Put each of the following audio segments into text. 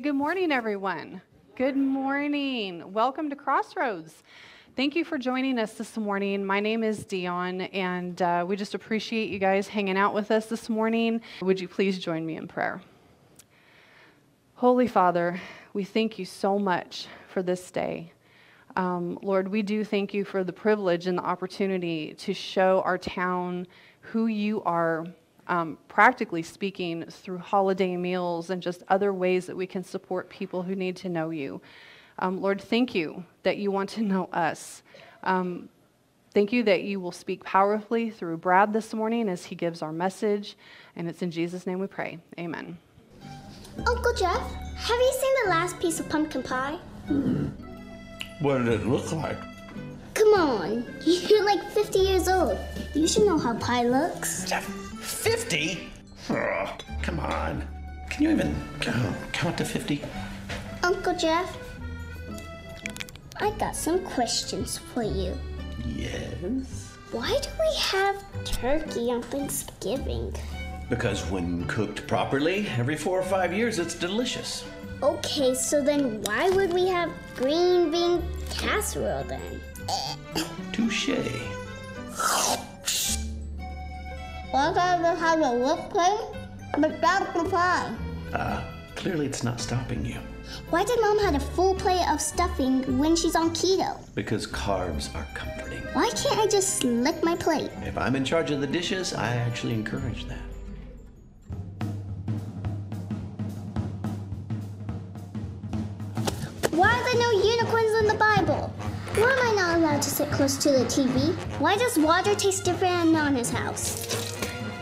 Good morning, everyone. Good morning. Welcome to Crossroads. Thank you for joining us this morning. My name is Dion, and uh, we just appreciate you guys hanging out with us this morning. Would you please join me in prayer? Holy Father, we thank you so much for this day. Um, Lord, we do thank you for the privilege and the opportunity to show our town who you are um, practically speaking, through holiday meals and just other ways that we can support people who need to know you. Um, Lord, thank you that you want to know us. Um, thank you that you will speak powerfully through Brad this morning as he gives our message. And it's in Jesus' name we pray. Amen. Uncle Jeff, have you seen the last piece of pumpkin pie? What did it look like? Come on, you're like 50 years old. You should know how pie looks. Jeff, 50? Oh, come on. Can you even count, count to 50? Uncle Jeff, I got some questions for you. Yes. Why do we have turkey on Thanksgiving? Because when cooked properly, every four or five years, it's delicious. Okay, so then why would we have green bean casserole then? Touche. Why can't we have a whipped cream? But that's the pie. Uh, clearly it's not stopping you. Why did mom have a full plate of stuffing when she's on keto? Because carbs are comforting. Why can't I just lick my plate? If I'm in charge of the dishes, I actually encourage that. Why are there no unicorns in the Bible? Why am I not allowed to sit close to the TV? Why does water taste different in Nana's house?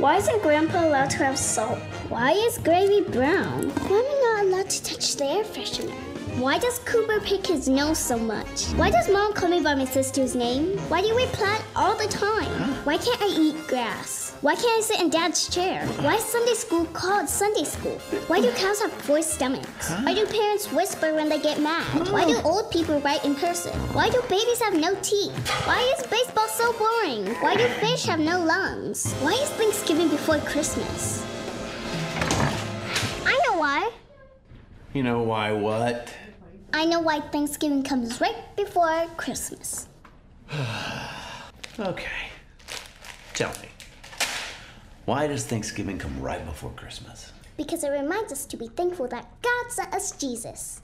Why isn't Grandpa allowed to have salt? Why is gravy brown? Why am I not allowed to touch the air freshener? Why does Cooper pick his nose so much? Why does mom call me by my sister's name? Why do we plant all the time? Why can't I eat grass? Why can't I sit in dad's chair? Why is Sunday school called Sunday school? Why do cows have four stomachs? Why do parents whisper when they get mad? Why do old people write in cursive? Why do babies have no teeth? Why is baseball so boring? Why do fish have no lungs? Why is Thanksgiving before Christmas? I know why. You know why what? I know why Thanksgiving comes right before Christmas. Okay. Tell me. Why does Thanksgiving come right before Christmas? Because it reminds us to be thankful that God sent us Jesus.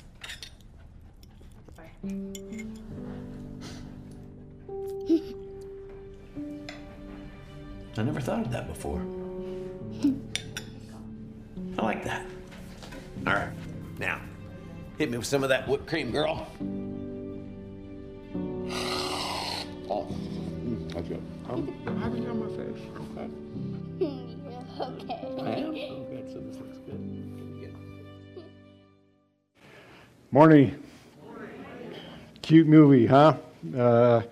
I never thought of that before. I like that. All right, now, hit me with some of that whipped cream, girl. Oh, that's good. I'm, have it on my face. Okay. Okay. I am. Okay, so this looks good. Morning. Cute movie, huh? Uh,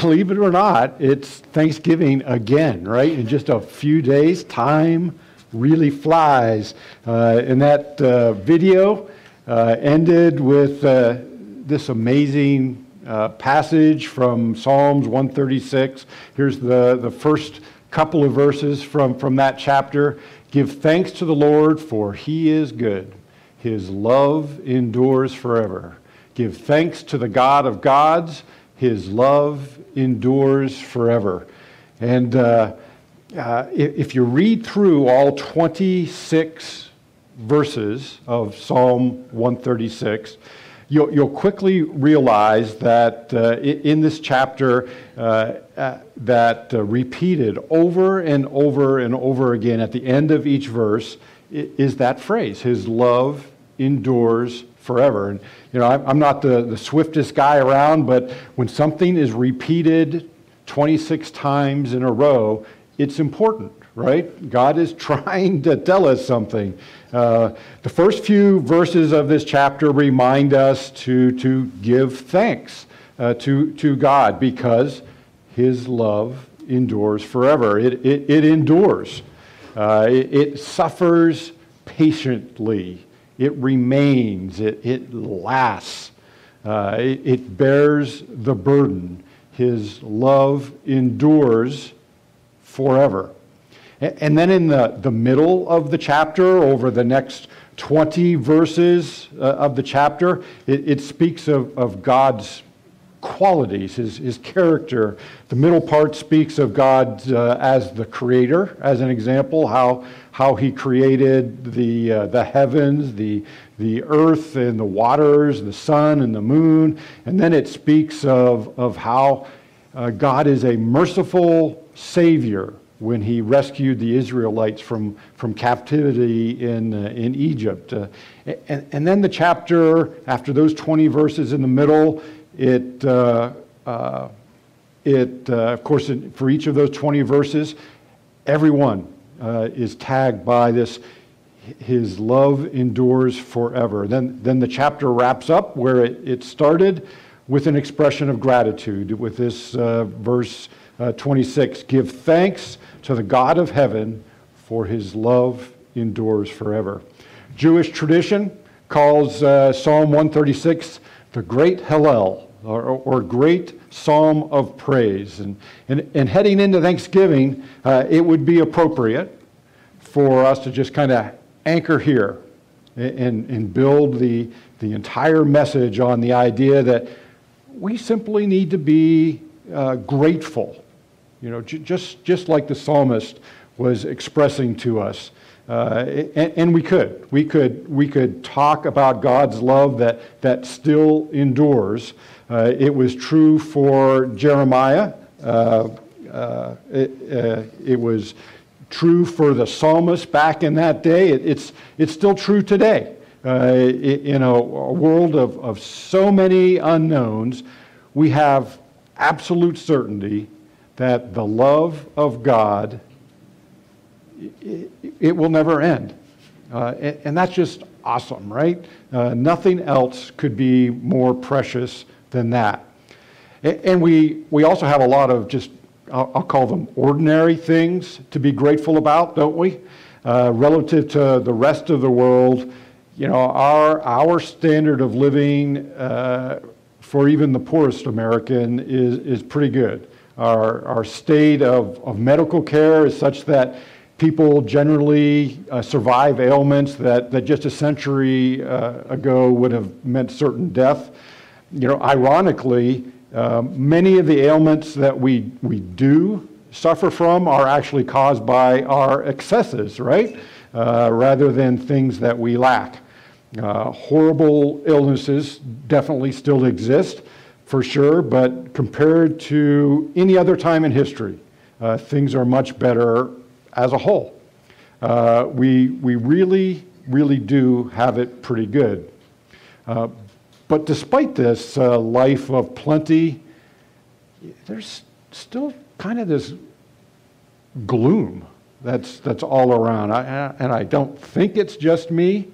believe it or not, it's Thanksgiving again, right? In just a few days, time really flies. Uh, and that uh, video uh, ended with uh, this amazing uh, passage from Psalms 136. Here's the, the first couple of verses from, from that chapter. Give thanks to the Lord, for he is good. His love endures forever. Give thanks to the God of gods. His love endures forever. And uh, uh, if, if you read through all 26 verses of Psalm 136, you'll, you'll quickly realize that uh, in this chapter, uh, uh, that uh, repeated over and over and over again at the end of each verse is that phrase His love endures forever. And, you know, I'm I'm not the, the swiftest guy around, but when something is repeated 26 times in a row, it's important, right? God is trying to tell us something. Uh, the first few verses of this chapter remind us to, to give thanks uh, to, to God because his love endures forever. It, it, it endures, uh, it, it suffers patiently, it remains, it, it lasts, uh, it, it bears the burden. His love endures forever. And then in the, the middle of the chapter, over the next 20 verses uh, of the chapter, it, it speaks of, of God's qualities, his, his character. The middle part speaks of God uh, as the creator, as an example, how, how he created the, uh, the heavens, the, the earth and the waters, the sun and the moon. And then it speaks of, of how uh, God is a merciful Savior when he rescued the Israelites from, from captivity in, uh, in Egypt. Uh, and, and then the chapter, after those 20 verses in the middle, it, uh, uh, it uh, of course, for each of those 20 verses, everyone uh, is tagged by this his love endures forever. Then, then the chapter wraps up where it, it started with an expression of gratitude with this verse uh, 26 Give thanks to the God of heaven, for his love endures forever. Jewish tradition calls uh, Psalm 136 the great Hallel, or, or great psalm of praise. And, and, and heading into Thanksgiving, uh, it would be appropriate for us to just kind of anchor here and, and build the, the entire message on the idea that we simply need to be uh, grateful. You know, just, just like the psalmist was expressing to us. Uh, and, and, we could. We could, we could talk about God's love that, that still endures. Uh, it was true for Jeremiah. Uh, uh, it, uh, it, was true for the psalmist back in that day. It, it's, it's still true today. Uh, in a, a, world of, of so many unknowns, we have absolute certainty that the love of God it, it will never end. Uh, and, that's just awesome, right? Uh, nothing else could be more precious than that. And we, we also have a lot of just, I'll, I'll call them ordinary things to be grateful about, don't we? Uh, relative to the rest of the world, you know, our, our standard of living uh, for even the poorest American is, is pretty good. Our, our state of, of medical care is such that people generally uh, survive ailments that, that just a century uh, ago would have meant certain death you know, ironically, uh, many of the ailments that we, we do suffer from are actually caused by our excesses, right? Uh, rather than things that we lack. Uh, horrible illnesses definitely still exist, for sure, but compared to any other time in history, uh, things are much better as a whole. Uh, we, we really, really do have it pretty good. Uh, but despite this uh, life of plenty, there's still kind of this gloom that's, that's all around. I, and I don't think it's just me.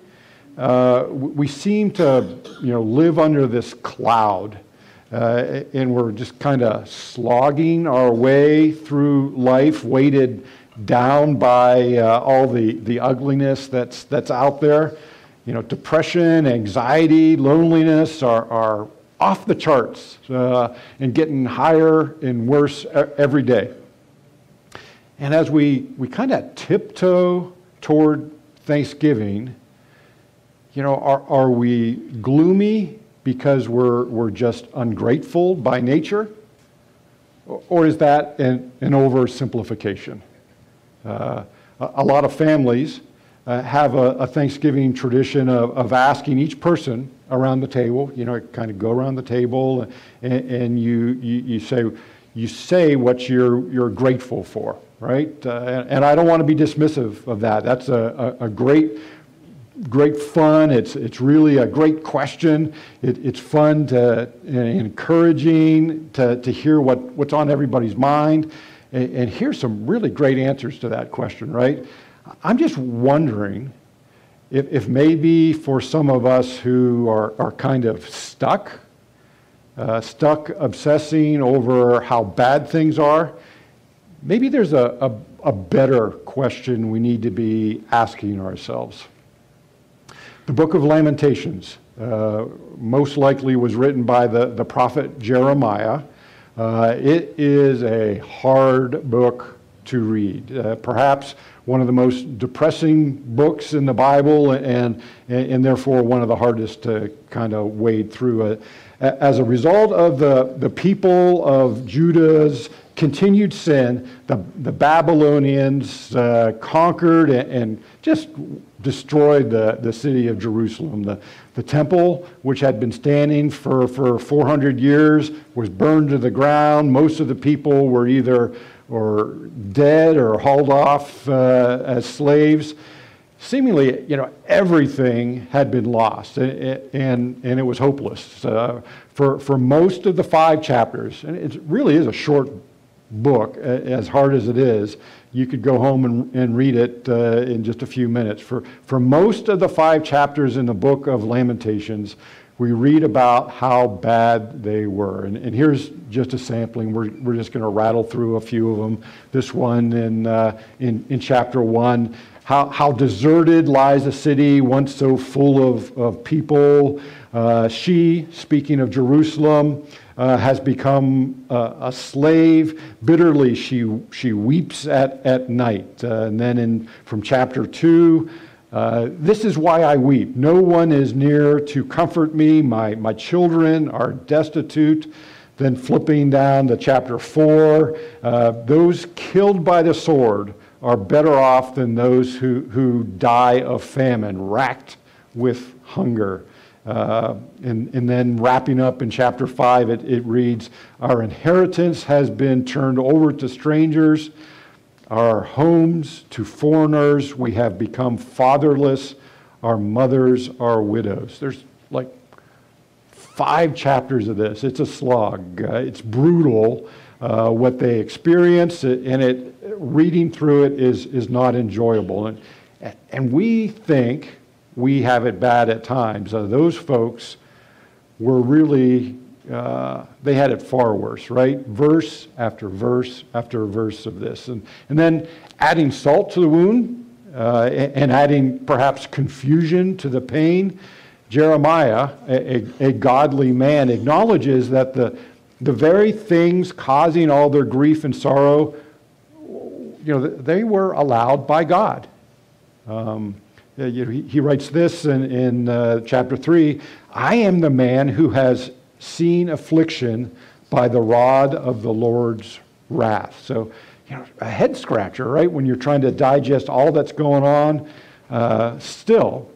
Uh, we seem to you know, live under this cloud. Uh, and we're just kind of slogging our way through life, weighted down by uh, all the, the ugliness that's, that's out there you know, depression, anxiety, loneliness are, are off the charts uh, and getting higher and worse every day. And as we, we kind of tiptoe toward Thanksgiving, you know, are, are we gloomy because we're, we're just ungrateful by nature? Or is that an, an oversimplification? Uh, a, lot of families uh, have a, a, Thanksgiving tradition of, of, asking each person around the table, you know, kind of go around the table and, and you, you, you, say, you say what you're, you're grateful for, right? Uh, and, and, I don't want to be dismissive of that. That's a, a, a, great, great fun. It's, it's really a great question. It, it's fun to, encouraging to, to hear what, what's on everybody's mind. And, and here's some really great answers to that question, right? I'm just wondering if, if maybe for some of us who are, are kind of stuck, uh, stuck obsessing over how bad things are, maybe there's a, a, a better question we need to be asking ourselves. The book of Lamentations uh, most likely was written by the, the prophet Jeremiah. Uh, it is a hard book to read. Uh, perhaps one of the most depressing books in the Bible and, and, and therefore one of the hardest to kind of wade through. As a result of the, the people of Judah's continued sin, the, the Babylonians uh, conquered and, and, just destroyed the, the city of Jerusalem. The, the temple, which had been standing for, for 400 years, was burned to the ground. Most of the people were either or dead or hauled off uh, as slaves. Seemingly, you know, everything had been lost, and, and, and it was hopeless. Uh, for, for most of the five chapters, and it really is a short book, as hard as it is, you could go home and, and read it uh, in just a few minutes. For, for most of the five chapters in the book of Lamentations, we read about how bad they were. And, and here's just a sampling. We're, we're just going to rattle through a few of them. This one in, uh, in, in chapter 1 how, how deserted lies a city once so full of, of people. Uh, she, speaking of Jerusalem, uh, has become uh, a slave. Bitterly, she, she weeps at, at night. Uh, and then in, from chapter 2, uh, this is why I weep. No one is near to comfort me. My, my children are destitute. Then flipping down to chapter 4, uh, those killed by the sword are better off than those who, who die of famine, racked with hunger. Uh, and, and then wrapping up in chapter 5, it, it reads Our inheritance has been turned over to strangers our homes to foreigners. We have become fatherless. Our mothers are widows. There's like five chapters of this. It's a slog. Uh, it's brutal uh, what they experience, and it reading through it is is not enjoyable. And and we think we have it bad at times. Uh, those folks were really uh, they had it far worse, right? Verse after verse after verse of this. And, and then adding salt to the wound uh, and adding perhaps confusion to the pain. Jeremiah, a, a, a godly man, acknowledges that the, the very things causing all their grief and sorrow, you know, they were allowed by God. Um, he, writes this in, in uh, chapter 3 I am the man who has seen affliction by the rod of the Lord's wrath. So, you know, a head scratcher, right? When you're trying to digest all that's going on. Uh, still,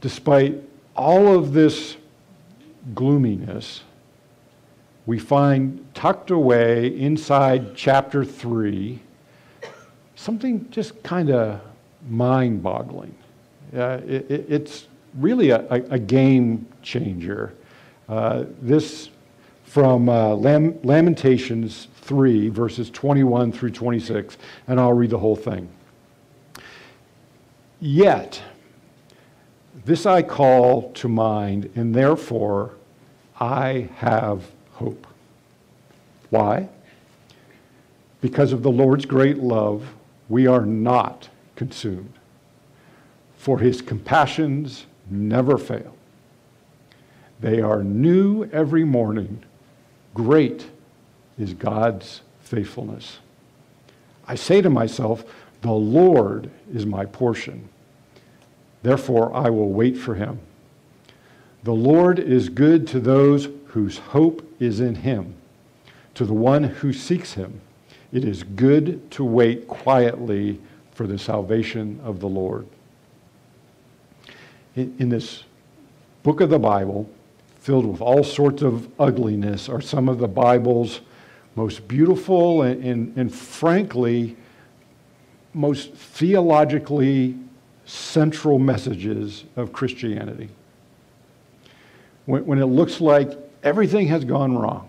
despite all of this gloominess, we find tucked away inside chapter 3 something just kind of mind boggling. Uh, it, it, it's really a, a, game changer. Uh, this from uh, Lam- Lamentations 3, verses 21 through 26, and I'll read the whole thing. Yet, this I call to mind, and therefore I have hope. Why? Because of the Lord's great love, we are not consumed, for his compassions never fail. They are new every morning. Great is God's faithfulness. I say to myself, The Lord is my portion. Therefore, I will wait for him. The Lord is good to those whose hope is in him. To the one who seeks him, it is good to wait quietly for the salvation of the Lord. In, in this book of the Bible, filled with all sorts of ugliness, are some of the Bible's most beautiful and, and, and frankly, most theologically central messages of Christianity. When, when, it looks like everything has gone wrong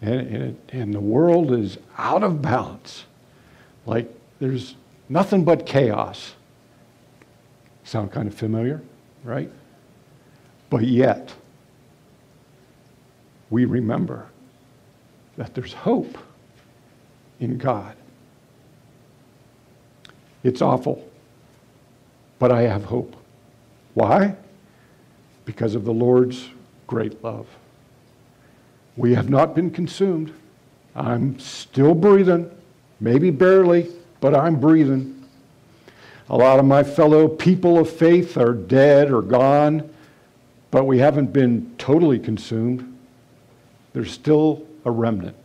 and, and, and the world is out of balance, like there's nothing but chaos. Sound kind of familiar, right? But yet, we remember that there's hope in God. It's awful, but I have hope. Why? Because of the Lord's great love. We have not been consumed. I'm still breathing, maybe barely, but I'm breathing. A lot of my fellow people of faith are dead or gone, but we haven't been totally consumed. There's still a remnant.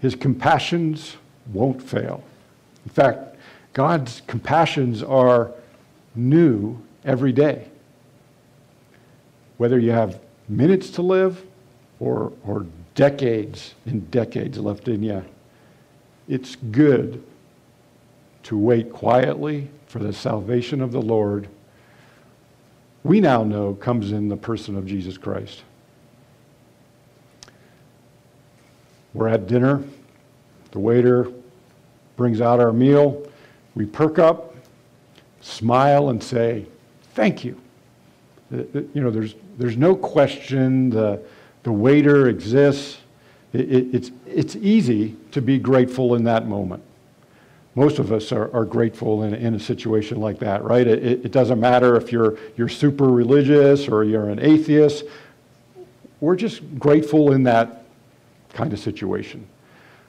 His compassions won't fail. In fact, God's compassions are new every day. Whether you have minutes to live or, or decades and decades left in you, it's good to wait quietly for the salvation of the Lord. We now know comes in the person of Jesus Christ. We're at dinner. The waiter brings out our meal. We perk up, smile, and say, Thank you. Uh, uh, you know, there's, there's no question the, the waiter exists. It, it, it's, it's easy to be grateful in that moment. Most of us are, are grateful in, in a situation like that, right? It, it doesn't matter if you're, you're super religious or you're an atheist. We're just grateful in that kind of situation.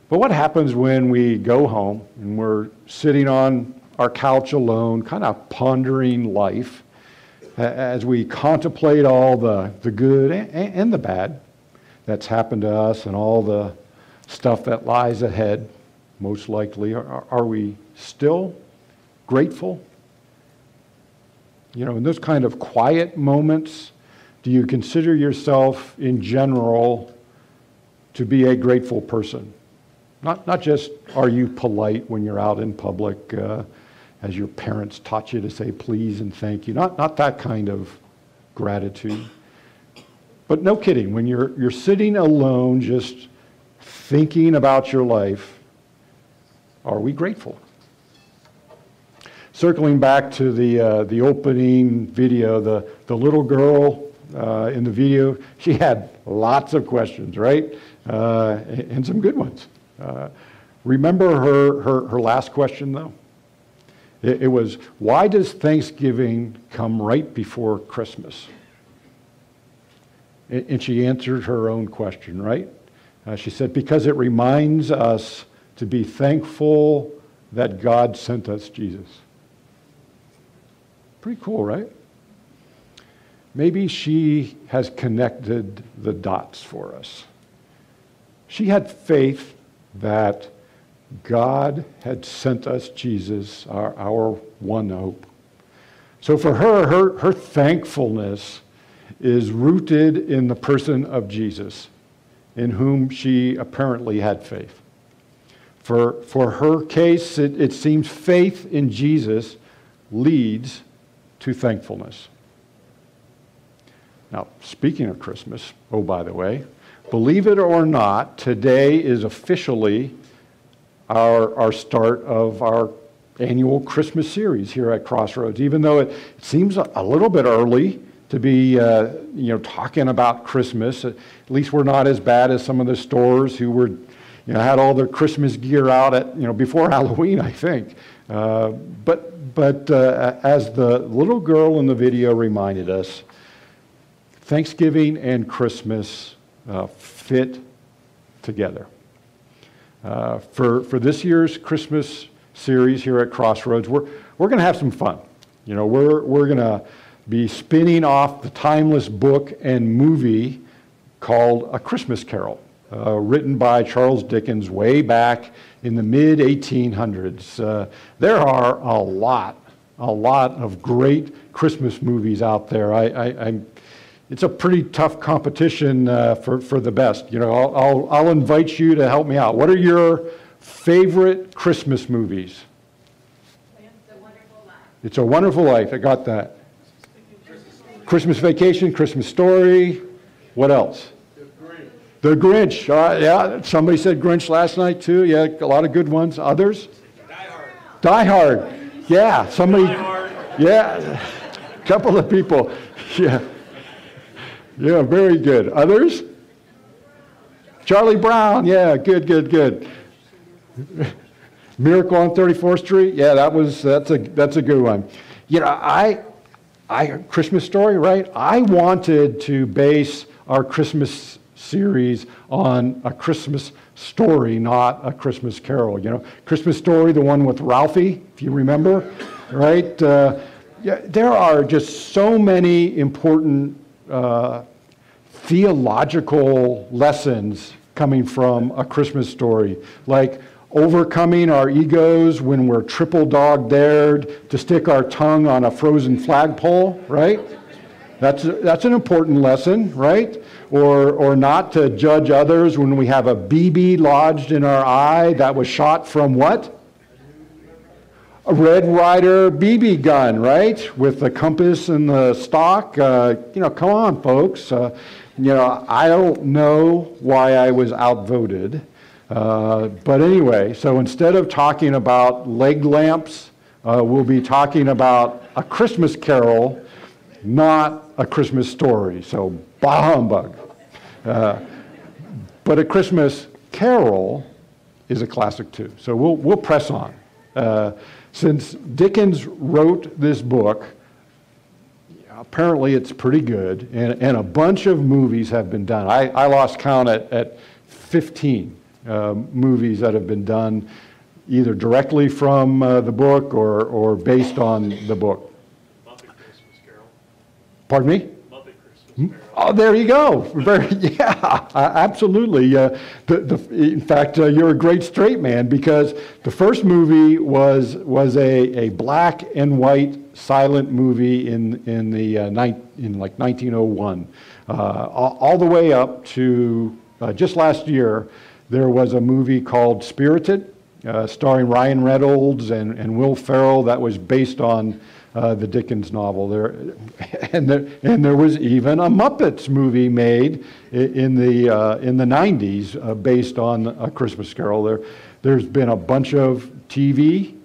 But what happens when we go home and we're sitting on our couch alone, kind of pondering life, as we contemplate all the, the good and, and the bad that's happened to us and all the stuff that lies ahead, most likely, are, are we still grateful? You know, in those kind of quiet moments, do you consider yourself in general to be a grateful person? Not, not just are you polite when you're out in public, uh, as your parents taught you to say please and thank you. Not, not that kind of gratitude. But no kidding, when you're, you're sitting alone just thinking about your life, are we grateful? Circling back to the, uh, the opening video, the, the little girl uh, in the video, she had lots of questions, right? Uh, and some good ones. Uh, remember her, her, her last question, though? It, it was, why does Thanksgiving come right before Christmas? And, she answered her own question, right? Uh, she said, because it reminds us to be thankful that God sent us Jesus. Pretty cool, right? Maybe she has connected the dots for us. She had faith that God had sent us Jesus, our, our one hope. So for her, her, her thankfulness is rooted in the person of Jesus, in whom she apparently had faith. For, for her case, it, it seems faith in Jesus leads to thankfulness. Now, speaking of Christmas, oh, by the way, believe it or not, today is officially our, our start of our annual Christmas series here at Crossroads, even though it seems a little bit early to be uh, you know talking about Christmas. At least we're not as bad as some of the stores who were you know had all their Christmas gear out at you know before Halloween, I think. Uh, but but uh, as the little girl in the video reminded us, Thanksgiving and Christmas uh, fit together. Uh, for, for this year's Christmas series here at Crossroads, we're, we're going to have some fun. You know, we're, we're going to be spinning off the timeless book and movie called A Christmas Carol, uh, written by Charles Dickens way back in the mid 1800s. Uh, there are a lot, a lot of great Christmas movies out there. I, I, it's a pretty tough competition uh, for, for the best. You know, I'll, I'll, I'll invite you to help me out. What are your favorite Christmas movies? It's a Wonderful Life. It's a Wonderful Life. I got that. Christmas Vacation, Christmas Story. What else? The Grinch. The Grinch. Uh, yeah, somebody said Grinch last night too. Yeah, a lot of good ones. Others? Die Hard. Die Hard. Yeah, somebody. Die Hard. Yeah, a couple of people. Yeah. Yeah, very good. Others? Charlie Brown. Yeah, good, good, good. Miracle on 34th Street. Yeah, that was that's a that's a good one. You know, I I Christmas story, right? I wanted to base our Christmas series on a Christmas story, not a Christmas carol. You know, Christmas story, the one with Ralphie, if you remember, right? Uh, yeah, there are just so many important uh, theological lessons coming from a Christmas story, like overcoming our egos when we're triple dog dared to stick our tongue on a frozen flagpole, right? That's, that's an important lesson, right? Or, or not to judge others when we have a BB lodged in our eye that was shot from what? A Red Ryder BB gun, right? With the compass and the stock. Uh, you know, come on, folks. Uh, you know, I don't know why I was outvoted. Uh, but anyway, so instead of talking about leg lamps, uh, we'll be talking about a Christmas carol, not a Christmas story. So, bah humbug. Uh, but a Christmas carol is a classic too. So we'll, we'll press on. Uh, since Dickens wrote this book, apparently it's pretty good, and, and a bunch of movies have been done. I, I lost count at, at 15 uh, movies that have been done either directly from uh, the book or, or based on the book. Muppet Christmas Carol. Pardon me? Carol. Oh, there you go. Very, yeah, absolutely. Uh, the, the, in fact, uh, you're a great straight man because the first movie was was a, a black and white silent movie in in the uh, in like 1901, uh, all, all, the way up to uh, just last year. There was a movie called Spirited, uh, starring Ryan Reynolds and, and Will Ferrell, that was based on uh, the Dickens novel. There, and, there, and there was even a Muppets movie made in the, uh, in the 90s uh, based on A Christmas Carol. There, there's been a bunch of TV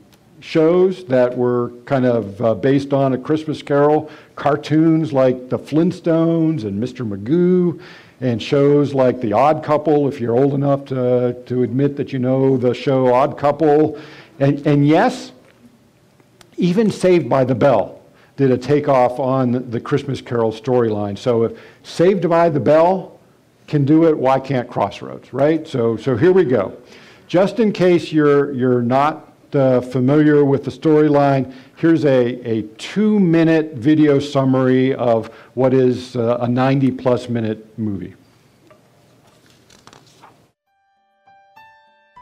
shows that were kind of uh, based on A Christmas Carol, cartoons like The Flintstones and Mr. Magoo and shows like The Odd Couple, if you're old enough to, to admit that you know the show Odd Couple. And, and yes, even Saved by the Bell did a takeoff on the Christmas Carol storyline. So if Saved by the Bell can do it, why can't Crossroads, right? So, so here we go. Just in case you're, you're not uh, familiar with the storyline, here's a, a two minute video summary of what is uh, a 90 plus minute movie.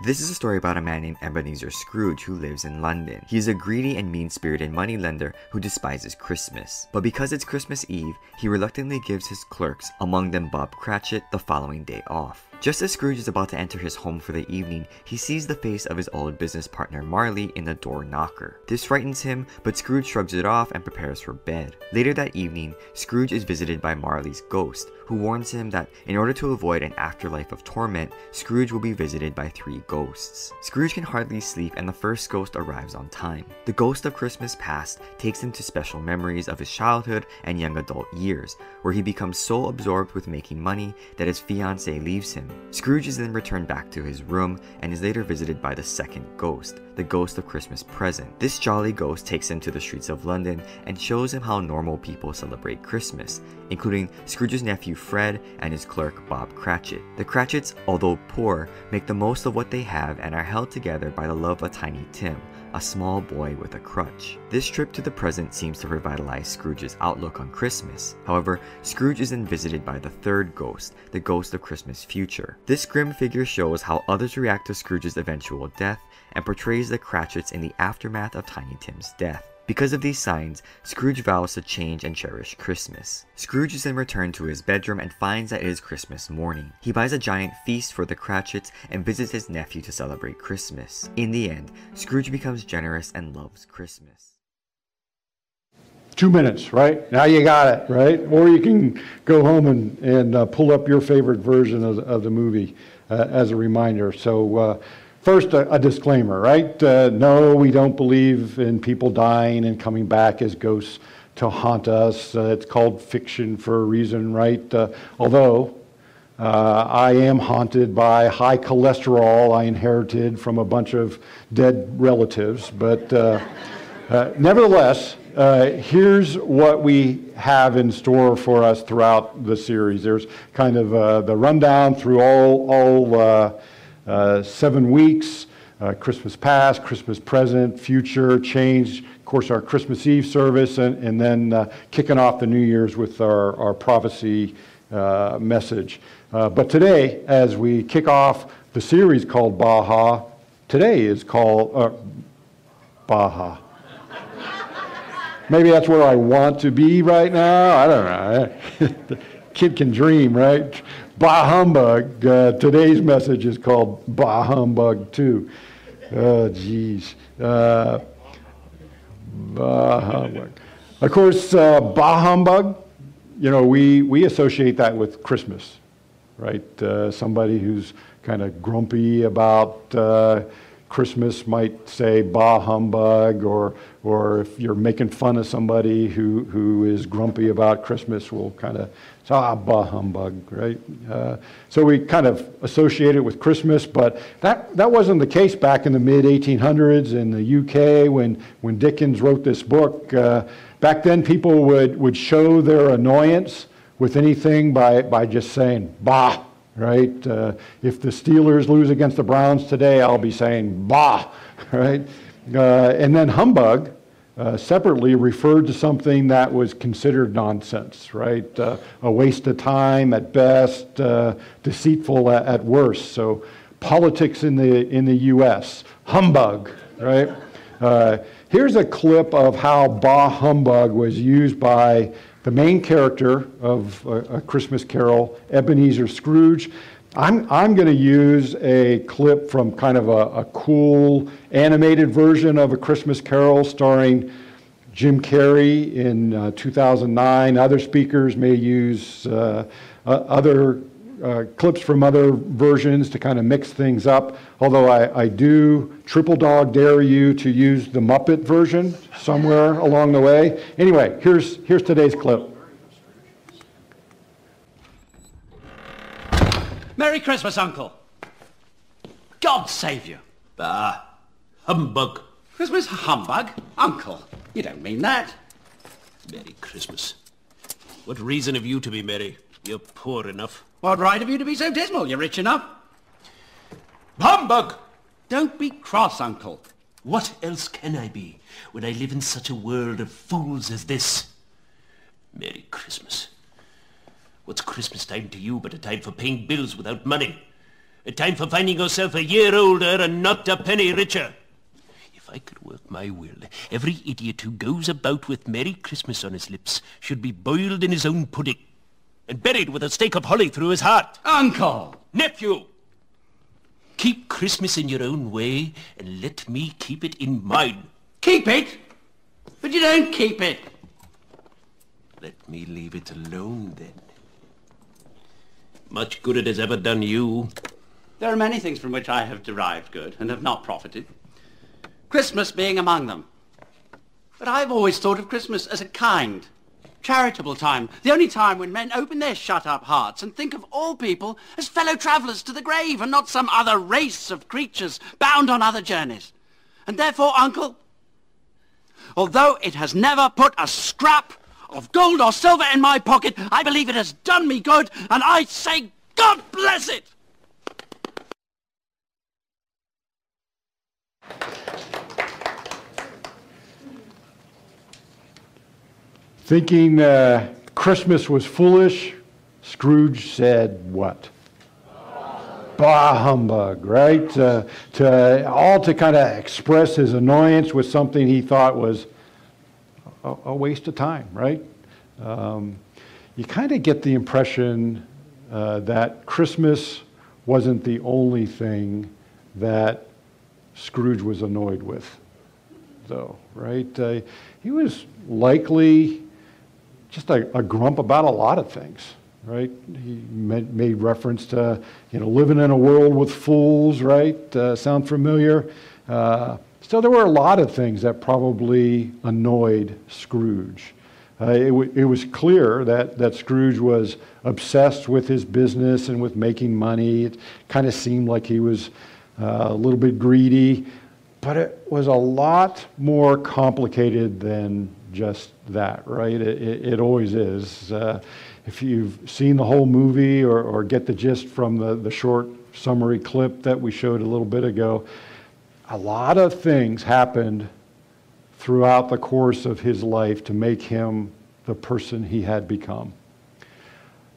This is a story about a man named Ebenezer Scrooge who lives in London. He is a greedy and mean-spirited moneylender who despises Christmas. But because it's Christmas Eve, he reluctantly gives his clerks, among them Bob Cratchit, the following day off. Just as Scrooge is about to enter his home for the evening, he sees the face of his old business partner Marley in the door knocker. This frightens him, but Scrooge shrugs it off and prepares for bed. Later that evening, Scrooge is visited by Marley's ghost, who warns him that in order to avoid an afterlife of torment, Scrooge will be visited by three ghosts. Scrooge can hardly sleep and the first ghost arrives on time. The ghost of Christmas past takes him to special memories of his childhood and young adult years, where he becomes so absorbed with making money that his fiancée leaves him. Scrooge is then returned back to his room and is later visited by the second ghost, the ghost of Christmas present. This jolly ghost takes him to the streets of London and shows him how normal people celebrate Christmas, including Scrooge's nephew Fred and his clerk Bob Cratchit. The Cratchits, although poor, make the most of what they have and are held together by the love of Tiny Tim, a small boy with a crutch. This trip to the present seems to revitalize Scrooge's outlook on Christmas. However, Scrooge is then visited by the third ghost, the ghost of Christmas future. This grim figure shows how others react to Scrooge's eventual death and portrays the Cratchits in the aftermath of Tiny Tim's death. Because of these signs, Scrooge vows to change and cherish Christmas. Scrooge is then returned to his bedroom and finds that it is Christmas morning. He buys a giant feast for the Cratchits and visits his nephew to celebrate Christmas. In the end, Scrooge becomes generous and loves Christmas. Two minutes, right? Now you got it, right? Or you can go home and, and uh, pull up your favorite version of, of the movie uh, as a reminder. So, uh, First, a, a disclaimer, right? Uh, no, we don't believe in people dying and coming back as ghosts to haunt us. Uh, it's called fiction for a reason, right? Uh, although uh, I am haunted by high cholesterol I inherited from a bunch of dead relatives, but uh, uh, nevertheless, uh, here's what we have in store for us throughout the series. There's kind of the rundown through all, all seven weeks uh, Christmas past, Christmas present, future, change, of course, our Christmas Eve service, and, and then uh, kicking off the New Year's with our, our prophecy uh, message. Uh, but today, as we kick off the series called Baha, today is called uh, Baha. Maybe that's where I want to be right now. I don't know. kid can dream, right? Bah humbug. Uh, today's message is called Bah humbug too. Oh, geez. Uh, bah humbug. Of course, uh, bah humbug. You know, we we associate that with Christmas, right? Uh, somebody who's kind of grumpy about uh, Christmas might say bah humbug, or, or if you're making fun of somebody who, who is grumpy about Christmas, we'll kind of say, ah, bah humbug, right? Uh, so we kind of associate it with Christmas, but that, that wasn't the case back in the mid 1800s in the UK when, when Dickens wrote this book. Uh, back then, people would, would show their annoyance with anything by, by just saying, bah right? Uh, if the Steelers lose against the Browns today, I'll be saying, bah, right? Uh, and then humbug, uh, separately referred to something that was considered nonsense, right? Uh, a waste of time at best, uh, deceitful at, at, worst. So, politics in the, in the U.S., humbug, right? Uh, here's a clip of how bah humbug was used by the main character of a, a Christmas Carol, Ebenezer Scrooge. I'm, I'm going to use a clip from kind of a, a, cool animated version of A Christmas Carol starring Jim Carrey in uh, 2009. Other speakers may use uh, uh, other clips from other versions to kind of mix things up. Although I, I do triple dog dare you to use the Muppet version somewhere along the way. Anyway, here's, here's today's clip. Merry Christmas, Uncle. God save you. Bah, humbug. Christmas humbug? Uncle, you don't mean that. Merry Christmas. What reason have you to be merry? You're poor enough. What right have you to be so dismal? You're rich enough. Humbug! Don't be cross, Uncle. What else can I be when I live in such a world of fools as this? Merry Christmas. What's Christmas time to you but a time for paying bills without money? A time for finding yourself a year older and not a penny richer. If I could work my will, every idiot who goes about with Merry Christmas on his lips should be boiled in his own pudding and buried with a stake of holly through his heart. Uncle! Nephew! Keep Christmas in your own way and let me keep it in mine. Keep it? But you don't keep it. Let me leave it alone then. Much good it has ever done you. There are many things from which I have derived good and have not profited. Christmas being among them. But I've always thought of Christmas as a kind, charitable time, the only time when men open their shut-up hearts and think of all people as fellow travellers to the grave and not some other race of creatures bound on other journeys. And therefore, Uncle, although it has never put a scrap of gold or silver in my pocket, I believe it has done me good, and I say God bless it! Thinking uh, Christmas was foolish, Scrooge said what? Bah humbug, right? Uh, to, all to kind of express his annoyance with something he thought was a, waste of time, right? Um, you kind of get the impression uh, that Christmas wasn't the only thing that Scrooge was annoyed with, though, right? Uh, he was likely just a, a, grump about a lot of things, right? He made reference to, you know, living in a world with fools, right? Uh, sound familiar? Uh, so there were a lot of things that probably annoyed Scrooge. Uh, it, it, was clear that, that Scrooge was obsessed with his business and with making money. It kind of seemed like he was uh, a little bit greedy, but it was a lot more complicated than just that, right? It, it, it always is. Uh, if you've seen the whole movie or, or get the gist from the, the short summary clip that we showed a little bit ago, a lot of things happened throughout the course of his life to make him the person he had become.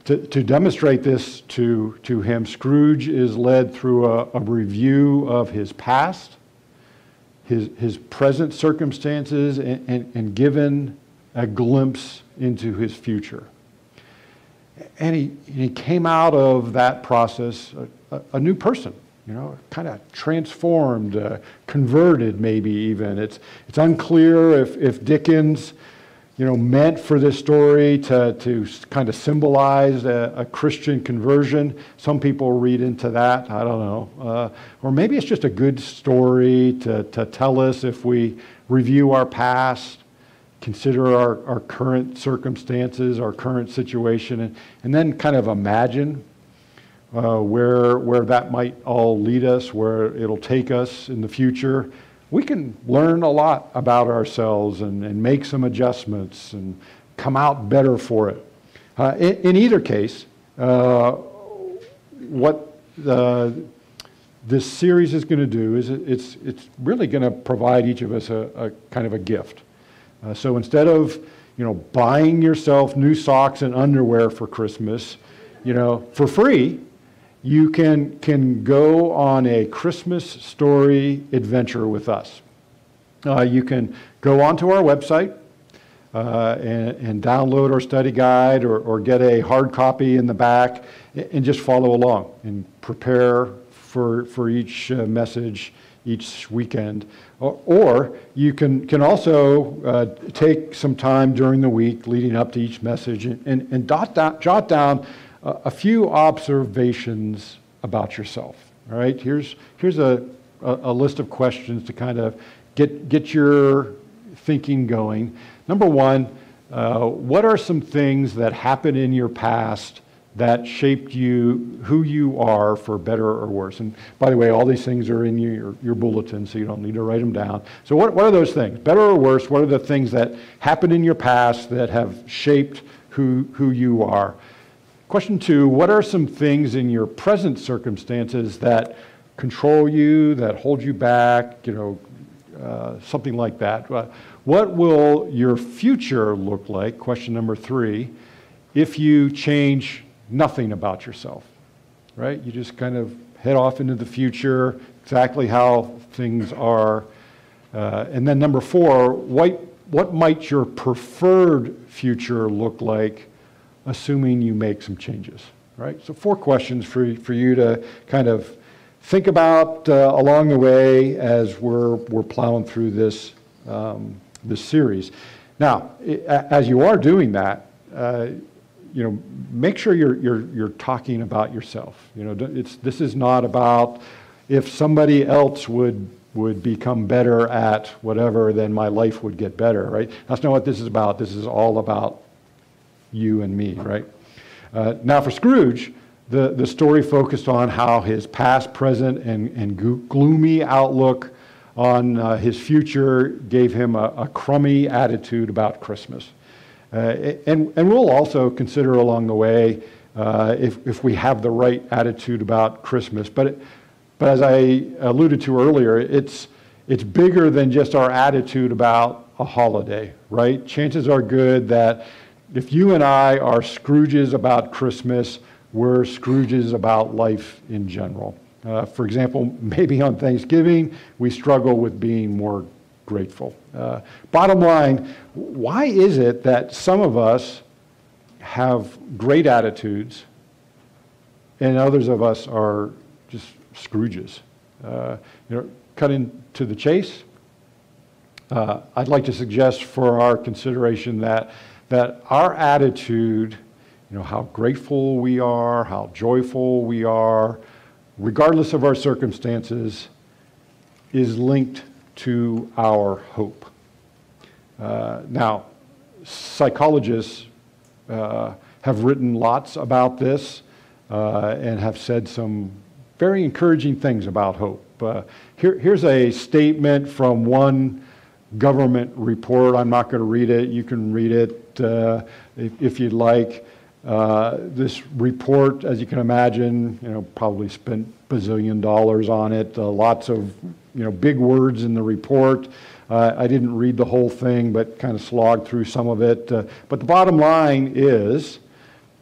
To, to demonstrate this to, to him, Scrooge is led through a, a review of his past, his, his present circumstances, and, and, and given a glimpse into his future. And he, he came out of that process a, a, a new person, you know, kind of transformed, uh, converted maybe even. It's, it's unclear if, if Dickens, you know, meant for this story to, to kind of symbolize a, a Christian conversion. Some people read into that, I don't know. Uh, or maybe it's just a good story to, to tell us if we review our past consider our, our current circumstances, our current situation, and, and then kind of imagine uh, where, where that might all lead us, where it'll take us in the future. We can learn a lot about ourselves and, and make some adjustments and come out better for it. Uh, in, in, either case, uh, what this series is going to do is it, it's, it's really going to provide each of us a, a kind of a gift. Uh, so instead of, you know, buying yourself new socks and underwear for Christmas, you know, for free, you can, can go on a Christmas story adventure with us. Uh, you can go onto our website uh, and, and, download our study guide or, or, get a hard copy in the back and just follow along and prepare for, for each uh, message each weekend. Or, or you can, can also uh, take some time during the week leading up to each message and, and, and dot down, jot down a, few observations about yourself. All right, here's, here's a, a, a list of questions to kind of get, get your thinking going. Number one, uh, what are some things that happened in your past that shaped you, who you are for better or worse. And by the way, all these things are in your, your bulletin, so you don't need to write them down. So, what, what are those things? Better or worse, what are the things that happened in your past that have shaped who, who you are? Question two What are some things in your present circumstances that control you, that hold you back, you know, uh, something like that? Uh, what will your future look like? Question number three. If you change nothing about yourself, right? You just kind of head off into the future, exactly how things are. Uh, and then number four, what, what might your preferred future look like, assuming you make some changes, right? So four questions for, for you to kind of think about uh, along the way as we're, we're plowing through this, um, this series. Now, as you are doing that, uh, you know, make sure you're, you're, you're talking about yourself. You know, it's, this is not about if somebody else would, would become better at whatever, then my life would get better, right? That's not what this is about. This is all about you and me, right? Uh, now, for Scrooge, the, the story focused on how his past, present, and, and gloomy outlook on uh, his future gave him a, a crummy attitude about Christmas. Uh, and, and we'll also consider along the way uh, if, if we have the right attitude about Christmas. But, it, but as I alluded to earlier, it's, it's bigger than just our attitude about a holiday, right? Chances are good that if you and I are Scrooges about Christmas, we're Scrooges about life in general. Uh, for example, maybe on Thanksgiving, we struggle with being more grateful. Uh, bottom line, why is it that some of us have great attitudes and others of us are just Scrooges? Uh, you know, cutting to the chase, uh, I'd like to suggest for our consideration that, that our attitude, you know, how grateful we are, how joyful we are, regardless of our circumstances, is linked to our hope. Uh, now, psychologists uh, have written lots about this uh, and have said some very encouraging things about hope. Uh, here, here's a statement from one government report. I'm not going to read it. You can read it uh, if, you'd like. Uh, this report, as you can imagine, you know, probably spent bazillion dollars on it. Uh, lots of, you know, big words in the report. Uh, I didn't read the whole thing, but kind of slogged through some of it. Uh, but the bottom line is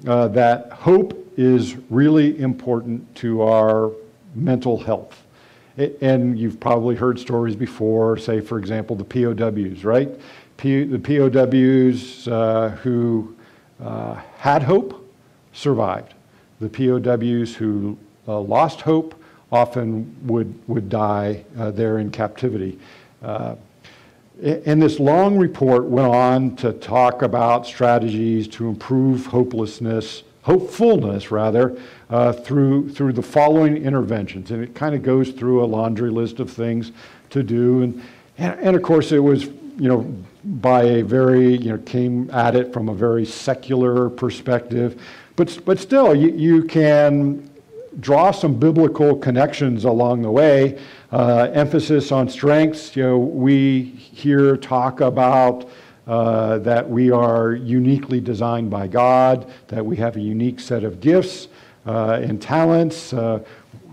uh, that hope is really important to our mental health. And you've probably heard stories before, say, for example, the POWs, right? P- the POWs uh, who uh, had hope survived. The POWs who uh, lost hope often would, would die uh, there in captivity. Uh, and this long report went on to talk about strategies to improve hopelessness, hopefulness rather, uh, through, through the following interventions. And it kind of goes through a laundry list of things to do. And, and, and, of course, it was, you know, by a very, you know, came at it from a very secular perspective. But, but still, you, you can draw some biblical connections along the way. Uh, emphasis on strengths. You know, we here talk about uh, that we are uniquely designed by God, that we have a unique set of gifts uh, and talents. Uh,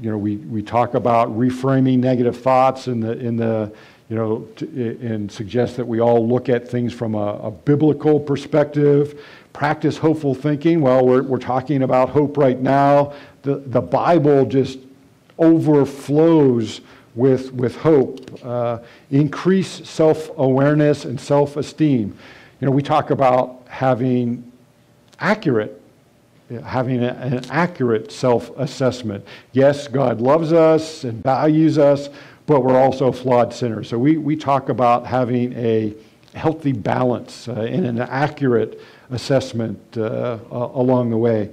you know, we, we talk about reframing negative thoughts in the in the you know, to, and suggest that we all look at things from a, a biblical perspective practice hopeful thinking. Well, we're, we're talking about hope right now the, the Bible just overflows with, with hope. Uh, increase self awareness and self esteem. You know, we talk about having accurate, having an accurate self assessment. Yes, God loves us and values us, but we're also flawed sinners. So we, we talk about having a healthy balance uh, and an accurate assessment uh, along the way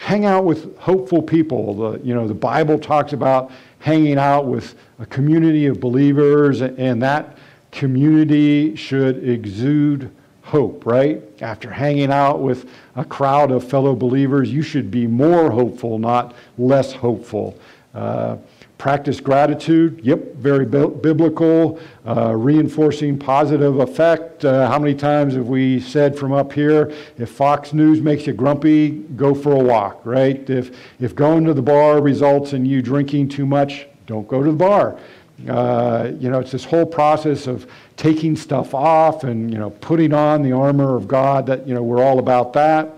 hang out with hopeful people. The, you know, the Bible talks about hanging out with a community of believers, and that community should exude hope, right? After hanging out with a crowd of fellow believers, you should be more hopeful, not less hopeful. Uh, Practice gratitude, yep, very bi- biblical, uh, reinforcing positive effect. Uh, how many times have we said from up here, if Fox News makes you grumpy, go for a walk, right? If, if going to the bar results in you drinking too much, don't go to the bar. Uh, you know, it's this whole process of taking stuff off and, you know, putting on the armor of God that, you know, we're all about that.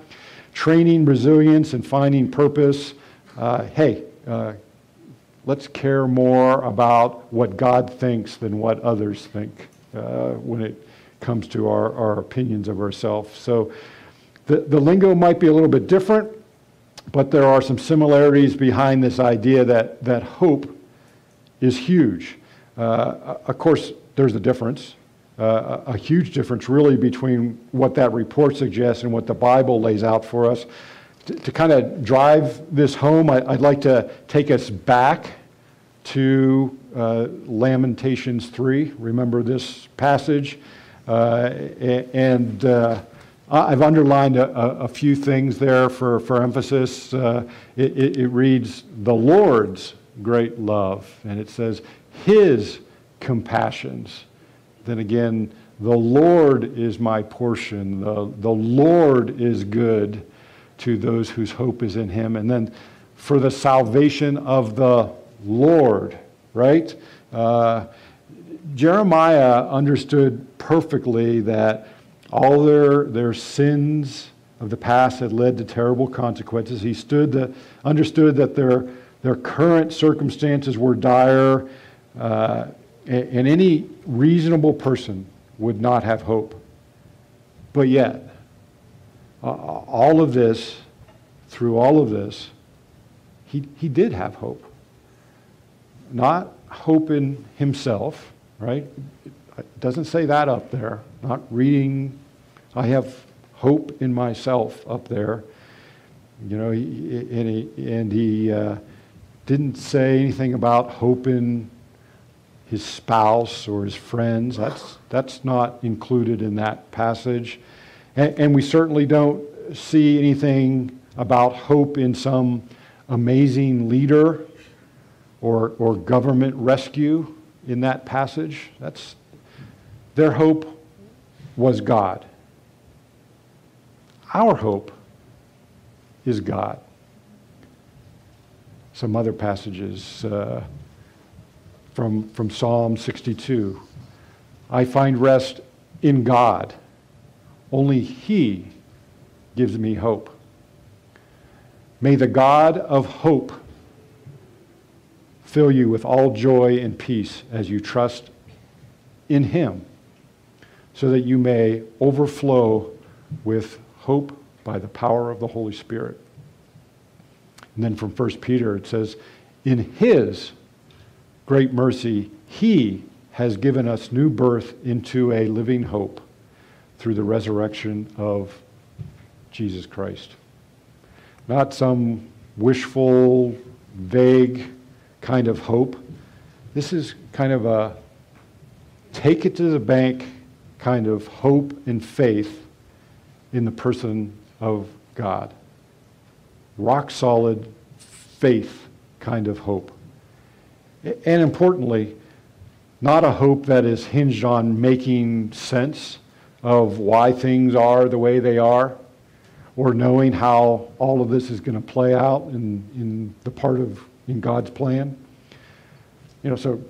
Training resilience and finding purpose. Uh, hey, uh, let's care more about what God thinks than what others think uh, when it comes to our, our opinions of ourselves. So the, the lingo might be a little bit different, but there are some similarities behind this idea that, that hope is huge. Uh, of course, there's a difference. Uh, a huge difference, really, between what that report suggests and what the Bible lays out for us to, to kind of drive this home, I, would like to take us back to uh, Lamentations 3. Remember this passage? Uh, and uh, I've underlined a, a, few things there for, for emphasis. Uh, it, it, it reads, The Lord's great love. And it says, His compassions. Then again, the Lord is my portion. The, the Lord is good to those whose hope is in him. And then for the salvation of the Lord, right? Uh, Jeremiah understood perfectly that all their, their sins of the past had led to terrible consequences. He stood the, understood that their, their current circumstances were dire, uh, and any reasonable person would not have hope. But yet, uh, all of this, through all of this, he, he did have hope. Not hope in himself, right? It doesn't say that up there. Not reading, I have hope in myself up there. You know, and he, and he uh, didn't say anything about hope in his spouse or his friends. That's, that's not included in that passage. And, and we certainly don't see anything about hope in some amazing leader or, or government rescue in that passage. That's, Their hope was God. Our hope is God. Some other passages uh, from, from Psalm 62. I find rest in God. Only He gives me hope. May the God of hope fill you with all joy and peace as you trust in Him, so that you may overflow with hope by the power of the Holy Spirit. And then from 1 Peter, it says, In His great mercy, He has given us new birth into a living hope through the resurrection of Jesus Christ. Not some wishful, vague kind of hope. This is kind of a take it to the bank kind of hope and faith in the person of God. Rock solid faith kind of hope. And importantly, not a hope that is hinged on making sense of why things are the way they are or knowing how all of this is going to play out in, in the part of in God's plan. You know, so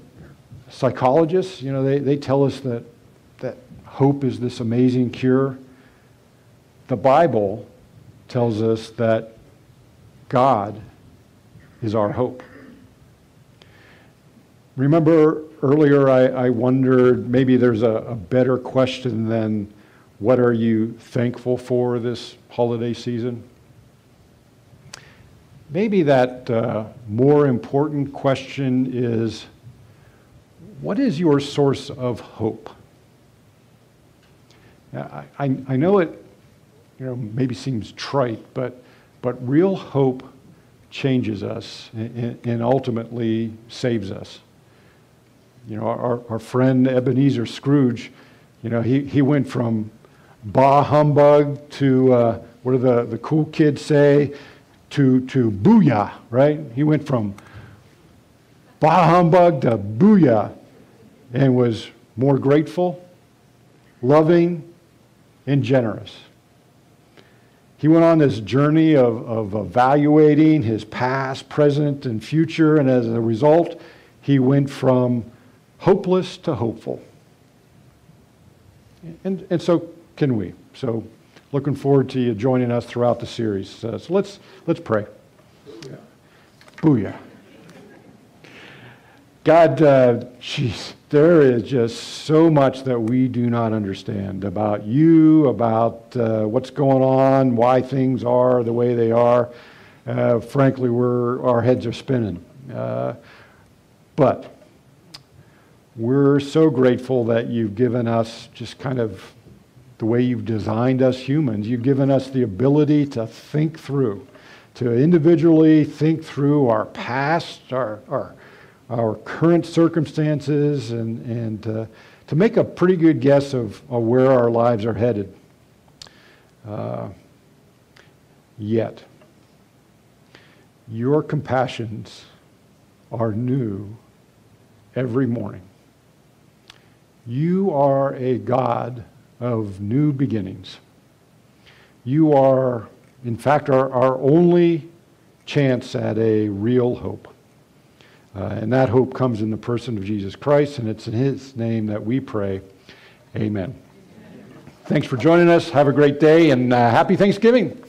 psychologists, you know, they, they tell us that, that hope is this amazing cure. The Bible tells us that God is our hope. Remember earlier I, I wondered maybe there's a, a better question than what are you thankful for this holiday season? Maybe that uh, more important question is what is your source of hope? I, I, I know it you know, maybe seems trite, but, but real hope changes us and, and ultimately saves us. You know, our, our friend Ebenezer Scrooge, you know, he, he went from bah humbug to, uh, what do the, the cool kids say, to, to booyah, right? He went from bah humbug to booyah and was more grateful, loving, and generous. He went on this journey of, of evaluating his past, present, and future, and as a result, he went from hopeless to hopeful. And, and so can we. So looking forward to you joining us throughout the series. Uh, so let's, let's pray. Booyah. God, uh, there is just so much that we do not understand about you, about uh, what's going on, why things are the way they are. Uh, frankly, we're, our heads are spinning. Uh, but we're so grateful that you've given us just kind of the way you've designed us humans. You've given us the ability to think through, to individually think through our past, our, our our current circumstances and, and uh, to make a pretty good guess of, of where our lives are headed. Uh, yet, your compassions are new every morning. You are a God of new beginnings. You are, in fact, our, our only chance at a real hope. Uh, and that hope comes in the person of Jesus Christ, and it's in his name that we pray. Amen. Thanks for joining us. Have a great day, and uh, happy Thanksgiving.